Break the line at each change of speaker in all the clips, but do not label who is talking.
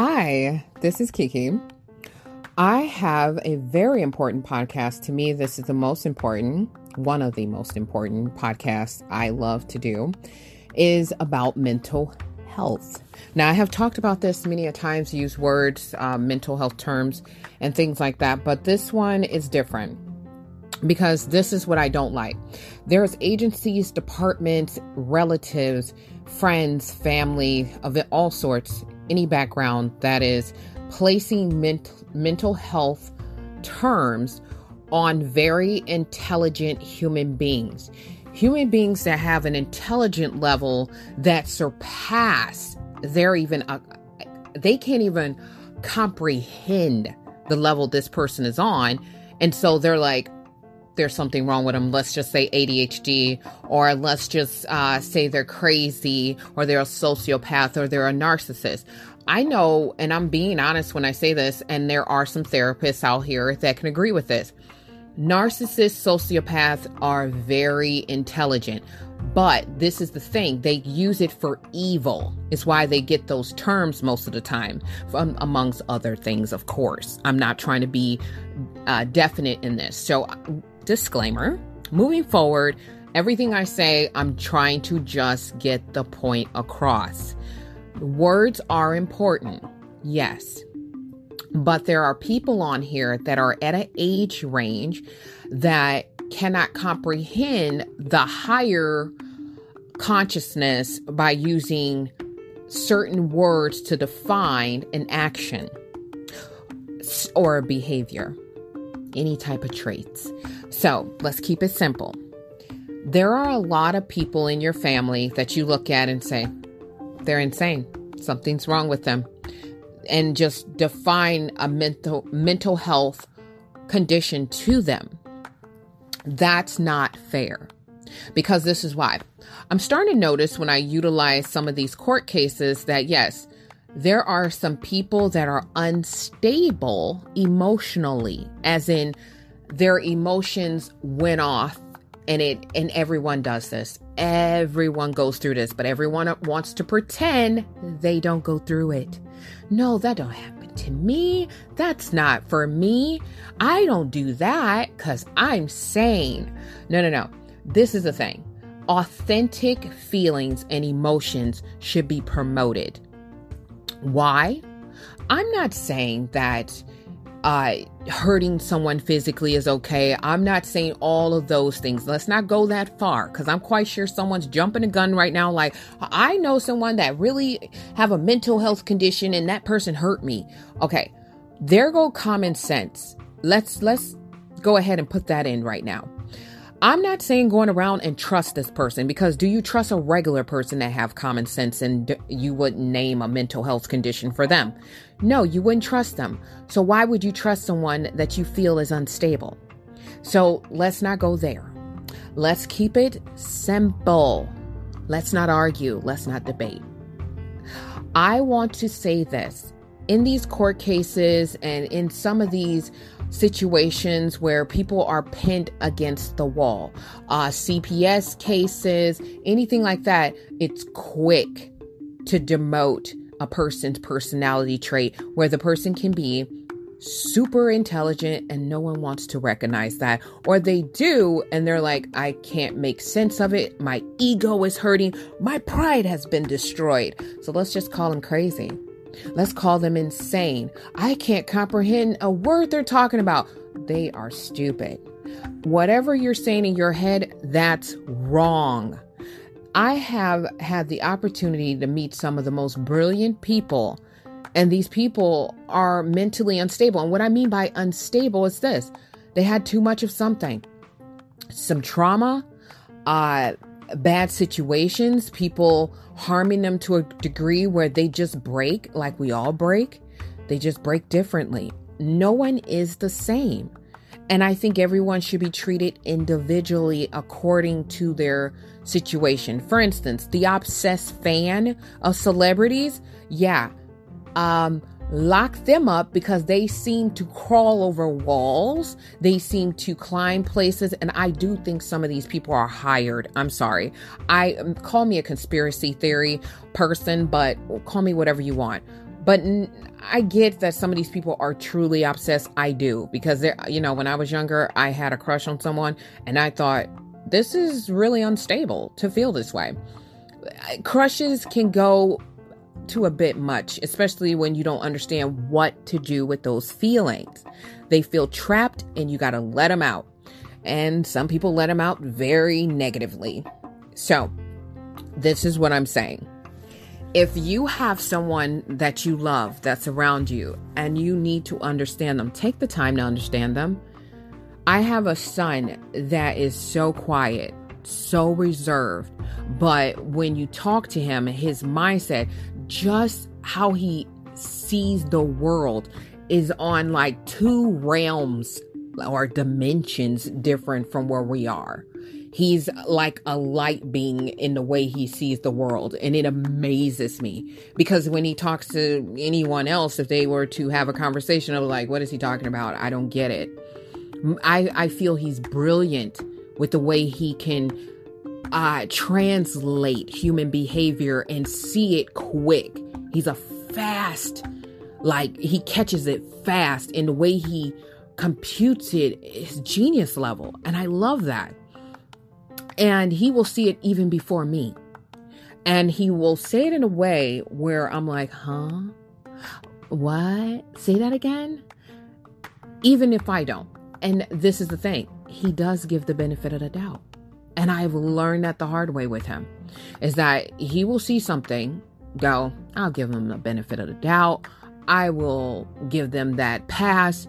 Hi, this is Kiki. I have a very important podcast. To me, this is the most important, one of the most important podcasts I love to do is about mental health. Now, I have talked about this many a times, use words, uh, mental health terms, and things like that, but this one is different because this is what I don't like. There's agencies, departments, relatives, friends, family of all sorts any background that is placing ment- mental health terms on very intelligent human beings. Human beings that have an intelligent level that surpass their even, uh, they can't even comprehend the level this person is on. And so they're like, there's something wrong with them. Let's just say ADHD, or let's just uh, say they're crazy, or they're a sociopath, or they're a narcissist. I know, and I'm being honest when I say this, and there are some therapists out here that can agree with this. Narcissists, sociopaths are very intelligent, but this is the thing they use it for evil. It's why they get those terms most of the time, from, amongst other things, of course. I'm not trying to be uh, definite in this. So, disclaimer moving forward, everything I say, I'm trying to just get the point across. Words are important, yes. But there are people on here that are at an age range that cannot comprehend the higher consciousness by using certain words to define an action or a behavior, any type of traits. So let's keep it simple. There are a lot of people in your family that you look at and say, they're insane. Something's wrong with them. And just define a mental mental health condition to them. That's not fair. Because this is why. I'm starting to notice when I utilize some of these court cases that yes, there are some people that are unstable emotionally, as in their emotions went off and it and everyone does this. Everyone goes through this but everyone wants to pretend they don't go through it. No that don't happen to me. That's not for me. I don't do that because i'm sane. No no no. This is the thing. Authentic feelings and emotions should be promoted. Why? I'm not saying that uh, hurting someone physically is okay. I'm not saying all of those things. Let's not go that far because I'm quite sure someone's jumping a gun right now. Like, I know someone that really have a mental health condition and that person hurt me. Okay, there go common sense. Let's let's go ahead and put that in right now. I'm not saying going around and trust this person because do you trust a regular person that have common sense and you wouldn't name a mental health condition for them? No, you wouldn't trust them. So why would you trust someone that you feel is unstable? So let's not go there. Let's keep it simple. Let's not argue. Let's not debate. I want to say this in these court cases and in some of these situations where people are pinned against the wall. Uh, CPS cases, anything like that, it's quick to demote a person's personality trait where the person can be super intelligent and no one wants to recognize that. Or they do and they're like, I can't make sense of it. My ego is hurting. My pride has been destroyed. So let's just call them crazy. Let's call them insane. I can't comprehend a word they're talking about. They are stupid. Whatever you're saying in your head, that's wrong. I have had the opportunity to meet some of the most brilliant people, and these people are mentally unstable. And what I mean by unstable is this they had too much of something, some trauma, uh, bad situations, people harming them to a degree where they just break like we all break. They just break differently. No one is the same. And I think everyone should be treated individually according to their situation. For instance, the obsessed fan of celebrities, yeah, um, lock them up because they seem to crawl over walls. They seem to climb places. And I do think some of these people are hired. I'm sorry. I um, call me a conspiracy theory person, but call me whatever you want. But I get that some of these people are truly obsessed. I do because they're, you know, when I was younger, I had a crush on someone and I thought this is really unstable to feel this way. Crushes can go to a bit much, especially when you don't understand what to do with those feelings. They feel trapped and you got to let them out. And some people let them out very negatively. So, this is what I'm saying if you have someone that you love that's around you and you need to understand them, take the time to understand them. I have a son that is so quiet, so reserved, but when you talk to him, his mindset, just how he sees the world, is on like two realms or dimensions different from where we are. He's like a light being in the way he sees the world and it amazes me. Because when he talks to anyone else if they were to have a conversation of like what is he talking about? I don't get it. I i feel he's brilliant with the way he can uh translate human behavior and see it quick he's a fast like he catches it fast and the way he computes it is genius level and i love that and he will see it even before me. And he will say it in a way where I'm like, huh? What? Say that again? Even if I don't. And this is the thing he does give the benefit of the doubt. And I've learned that the hard way with him is that he will see something, go, I'll give him the benefit of the doubt. I will give them that pass.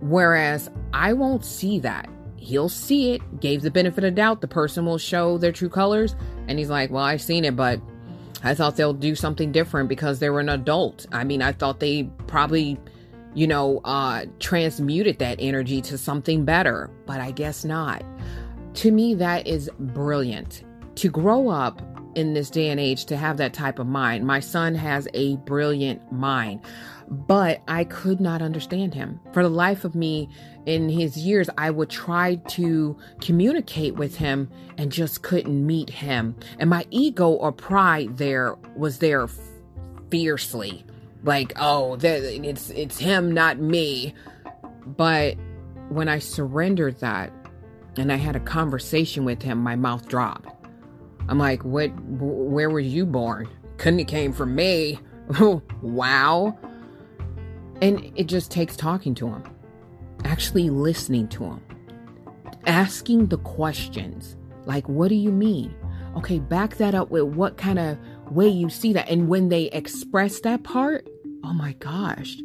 Whereas I won't see that he'll see it, gave the benefit of doubt, the person will show their true colors. And he's like, Well, I've seen it, but I thought they'll do something different because they were an adult. I mean, I thought they probably, you know, uh, transmuted that energy to something better, but I guess not. To me, that is brilliant. To grow up in this day and age to have that type of mind. My son has a brilliant mind, but I could not understand him. For the life of me, in his years, I would try to communicate with him and just couldn't meet him. And my ego or pride there was there fiercely. Like, oh, it's it's him, not me. But when I surrendered that and I had a conversation with him, my mouth dropped. I'm like, what? Where were you born? Couldn't it came from me? wow. And it just takes talking to him actually listening to them, asking the questions like, what do you mean? Okay, back that up with what kind of way you see that. And when they express that part, oh my gosh.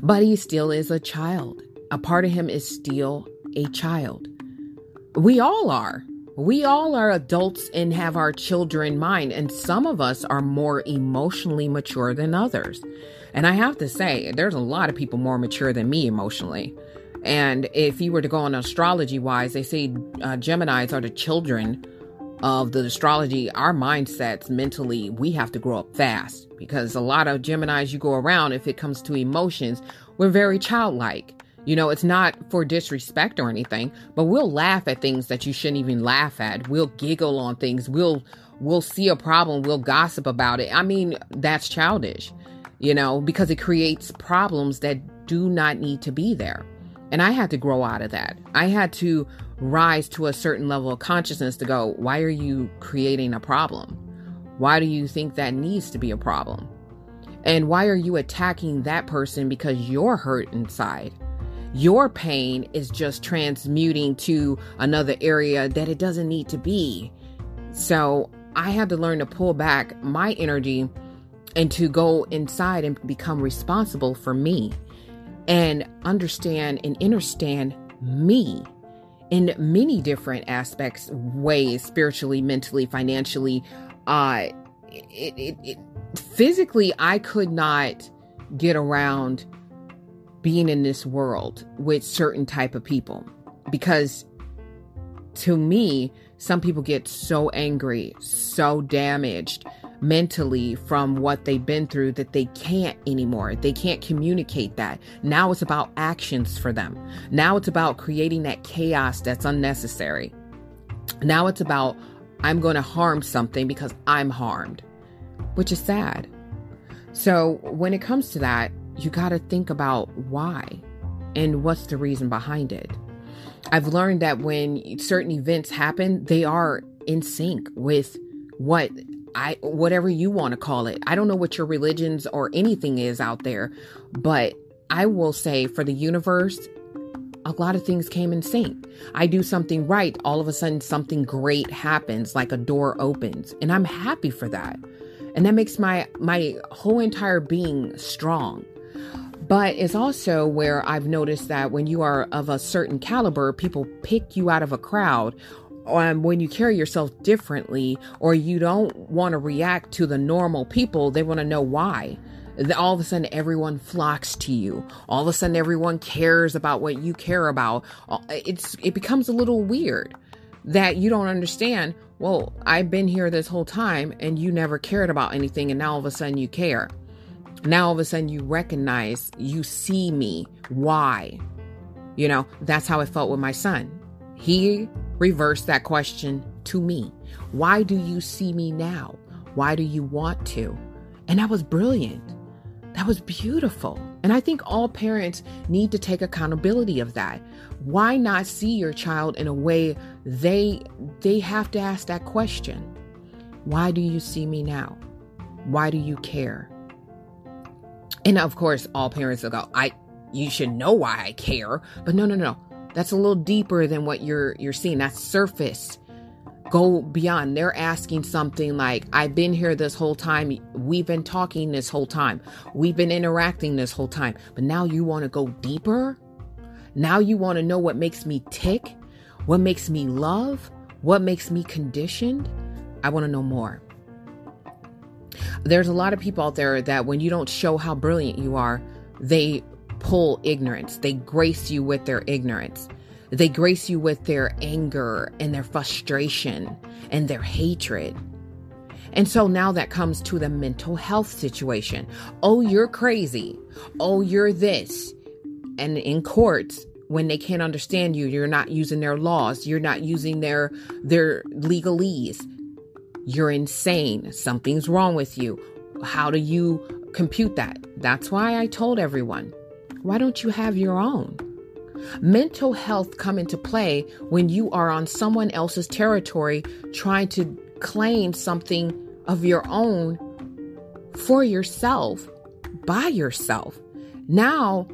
But he still is a child. A part of him is still a child. We all are. We all are adults and have our children in mind, and some of us are more emotionally mature than others. And I have to say, there's a lot of people more mature than me emotionally. And if you were to go on astrology wise, they say uh, Geminis are the children of the astrology. Our mindsets mentally, we have to grow up fast because a lot of Geminis you go around, if it comes to emotions, we're very childlike. You know, it's not for disrespect or anything, but we'll laugh at things that you shouldn't even laugh at. We'll giggle on things. We'll we'll see a problem, we'll gossip about it. I mean, that's childish you know, because it creates problems that do not need to be there. And I had to grow out of that. I had to rise to a certain level of consciousness to go, why are you creating a problem? Why do you think that needs to be a problem? And why are you attacking that person because you're hurt inside? Your pain is just transmuting to another area that it doesn't need to be. So I had to learn to pull back my energy and to go inside and become responsible for me and understand and understand me in many different aspects ways spiritually mentally financially uh it, it, it, physically i could not get around being in this world with certain type of people because to me some people get so angry so damaged mentally from what they've been through that they can't anymore. They can't communicate that. Now it's about actions for them. Now it's about creating that chaos that's unnecessary. Now it's about, I'm going to harm something because I'm harmed, which is sad. So when it comes to that, you got to think about why and what's the reason behind it. I've learned that when certain events happen, they are in sync with what I whatever you want to call it. I don't know what your religions or anything is out there, but I will say for the universe, a lot of things came in sync. I do something right, all of a sudden something great happens, like a door opens, and I'm happy for that. And that makes my my whole entire being strong. But it's also where I've noticed that when you are of a certain caliber, people pick you out of a crowd um, when you carry yourself differently or you don't want to react to the normal people, they want to know why. All of a sudden, everyone flocks to you. All of a sudden, everyone cares about what you care about. It's it becomes a little weird that you don't understand. Well, I've been here this whole time, and you never cared about anything, and now all of a sudden you care. Now all of a sudden you recognize, you see me. Why? You know, that's how it felt with my son. He reversed that question to me. Why do you see me now? Why do you want to? And that was brilliant. That was beautiful. And I think all parents need to take accountability of that. Why not see your child in a way they they have to ask that question? Why do you see me now? Why do you care? And of course, all parents will go, I you should know why I care. But no, no, no. That's a little deeper than what you're you're seeing. That's surface. Go beyond. They're asking something like, I've been here this whole time. We've been talking this whole time. We've been interacting this whole time. But now you want to go deeper? Now you want to know what makes me tick? What makes me love? What makes me conditioned? I want to know more. There's a lot of people out there that when you don't show how brilliant you are, they pull ignorance. They grace you with their ignorance. They grace you with their anger and their frustration and their hatred. And so now that comes to the mental health situation. Oh, you're crazy. Oh, you're this. And in courts, when they can't understand you, you're not using their laws, you're not using their their legalese. You're insane. Something's wrong with you. How do you compute that? That's why I told everyone why don't you have your own? Mental health come into play when you are on someone else's territory trying to claim something of your own for yourself by yourself. Now,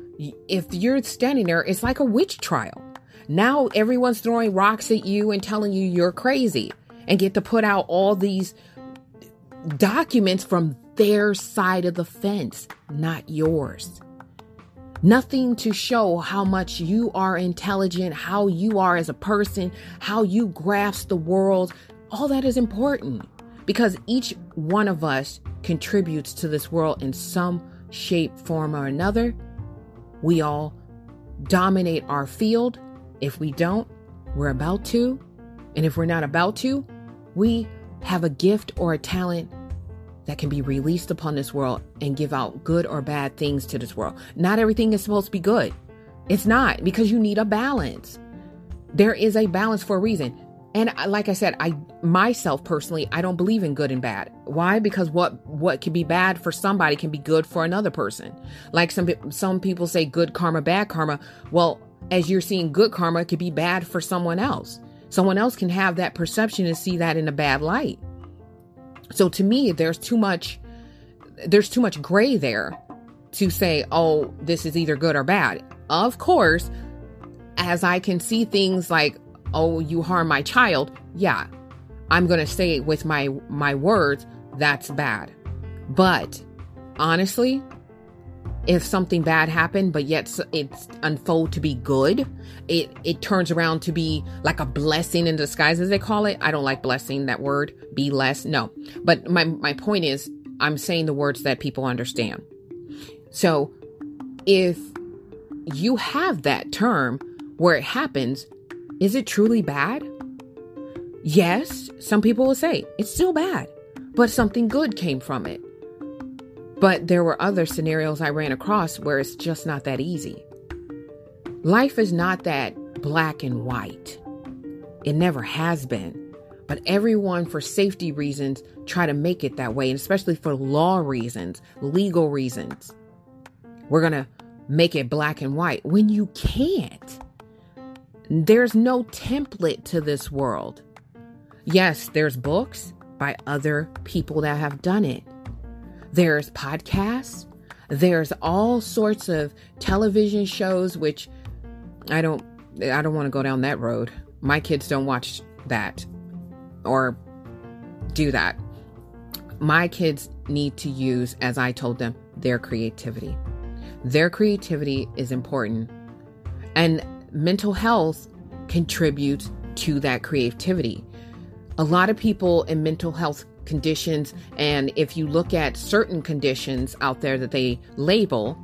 if you're standing there, it's like a witch trial. Now everyone's throwing rocks at you and telling you you're crazy and get to put out all these documents from their side of the fence, not yours. Nothing to show how much you are intelligent, how you are as a person, how you grasp the world. All that is important because each one of us contributes to this world in some shape, form, or another. We all dominate our field. If we don't, we're about to. And if we're not about to, we have a gift or a talent that can be released upon this world and give out good or bad things to this world. Not everything is supposed to be good. It's not because you need a balance. There is a balance for a reason. And like I said, I myself personally, I don't believe in good and bad. Why? Because what what can be bad for somebody can be good for another person. Like some some people say good karma, bad karma. Well, as you're seeing good karma, it could be bad for someone else. Someone else can have that perception and see that in a bad light. So to me, there's too much there's too much gray there to say, "Oh, this is either good or bad." Of course, as I can see things like, "Oh, you harm my child." Yeah. I'm going to say with my my words, that's bad. But honestly, if something bad happened but yet it's unfold to be good it it turns around to be like a blessing in disguise as they call it. I don't like blessing that word be less no. But my my point is i'm saying the words that people understand. So if you have that term where it happens is it truly bad? Yes some people will say it's still bad but something good came from it but there were other scenarios I ran across where it's just not that easy. Life is not that black and white. It never has been. But everyone, for safety reasons, try to make it that way, and especially for law reasons, legal reasons. We're going to make it black and white when you can't. There's no template to this world. Yes, there's books by other people that have done it. There's podcasts. There's all sorts of television shows which I don't I don't want to go down that road. My kids don't watch that or do that. My kids need to use as I told them their creativity. Their creativity is important. And mental health contributes to that creativity. A lot of people in mental health conditions, and if you look at certain conditions out there that they label,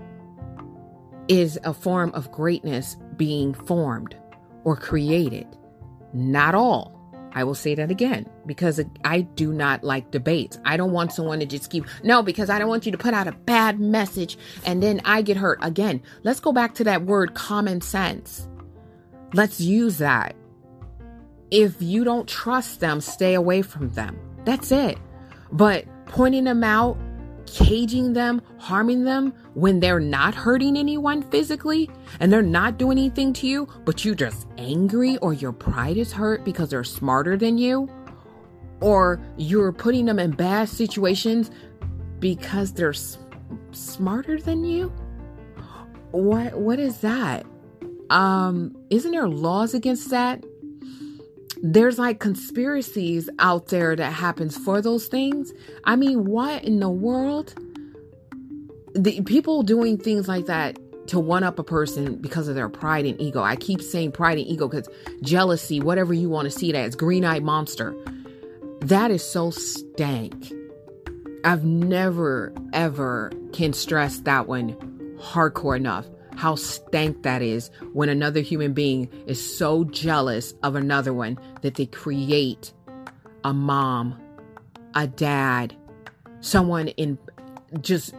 is a form of greatness being formed or created. Not all. I will say that again because I do not like debates. I don't want someone to just keep, no, because I don't want you to put out a bad message and then I get hurt. Again, let's go back to that word common sense. Let's use that. If you don't trust them, stay away from them. That's it. But pointing them out, caging them, harming them when they're not hurting anyone physically and they're not doing anything to you, but you're just angry or your pride is hurt because they're smarter than you, or you're putting them in bad situations because they're s- smarter than you. What what is that? Um isn't there laws against that? There's like conspiracies out there that happens for those things. I mean, what in the world? The people doing things like that to one up a person because of their pride and ego. I keep saying pride and ego because jealousy, whatever you want to see it as, green eyed monster. That is so stank. I've never, ever can stress that one hardcore enough how stank that is when another human being is so jealous of another one that they create a mom, a dad, someone in just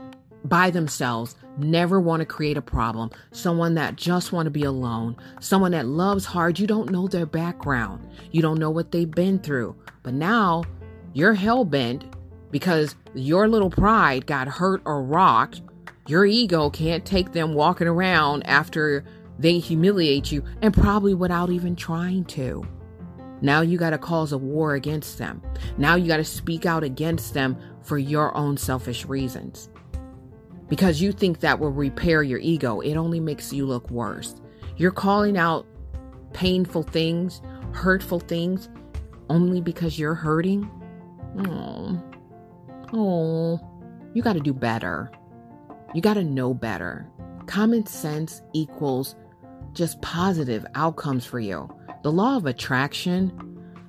by themselves never want to create a problem someone that just want to be alone someone that loves hard. You don't know their background. You don't know what they've been through. But now you're hell-bent because your little pride got hurt or rocked your ego can't take them walking around after they humiliate you and probably without even trying to. Now you got to cause a war against them. Now you got to speak out against them for your own selfish reasons. Because you think that will repair your ego, it only makes you look worse. You're calling out painful things, hurtful things, only because you're hurting. Oh, oh, you got to do better. You got to know better. Common sense equals just positive outcomes for you. The law of attraction,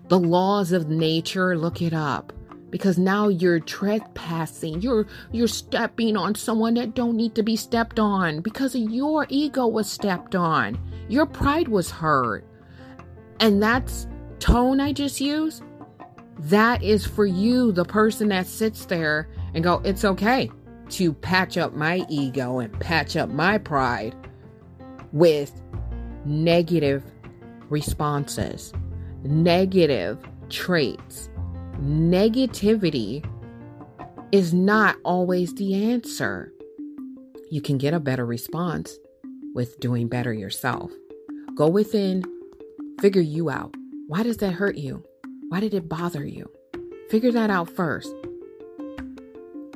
the laws of nature, look it up. Because now you're trespassing. You're you're stepping on someone that don't need to be stepped on because your ego was stepped on. Your pride was hurt. And that's tone I just used. That is for you, the person that sits there and go, it's okay to patch up my ego and patch up my pride with negative responses, negative traits. Negativity is not always the answer. You can get a better response with doing better yourself. Go within, figure you out. Why does that hurt you? Why did it bother you? Figure that out first.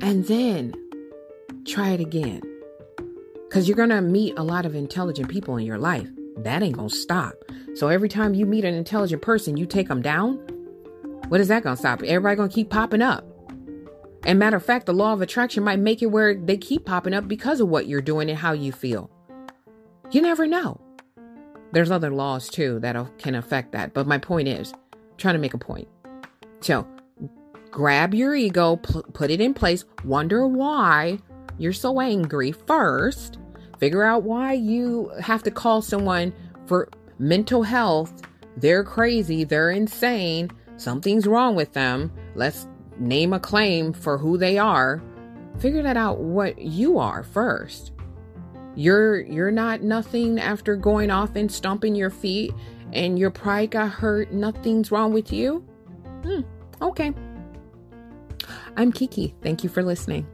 And then try it again. Because you're going to meet a lot of intelligent people in your life. That ain't going to stop. So every time you meet an intelligent person, you take them down. What is that going to stop? Everybody going to keep popping up. And matter of fact, the law of attraction might make it where they keep popping up because of what you're doing and how you feel. You never know. There's other laws too that can affect that. But my point is, I'm trying to make a point. So grab your ego, pl- put it in place, wonder why you're so angry first. Figure out why you have to call someone for mental health. They're crazy, they're insane, something's wrong with them. Let's name a claim for who they are. Figure that out what you are first. You're you're not nothing after going off and stomping your feet and your pride got hurt. Nothing's wrong with you. Hmm, okay. I'm Kiki. Thank you for listening.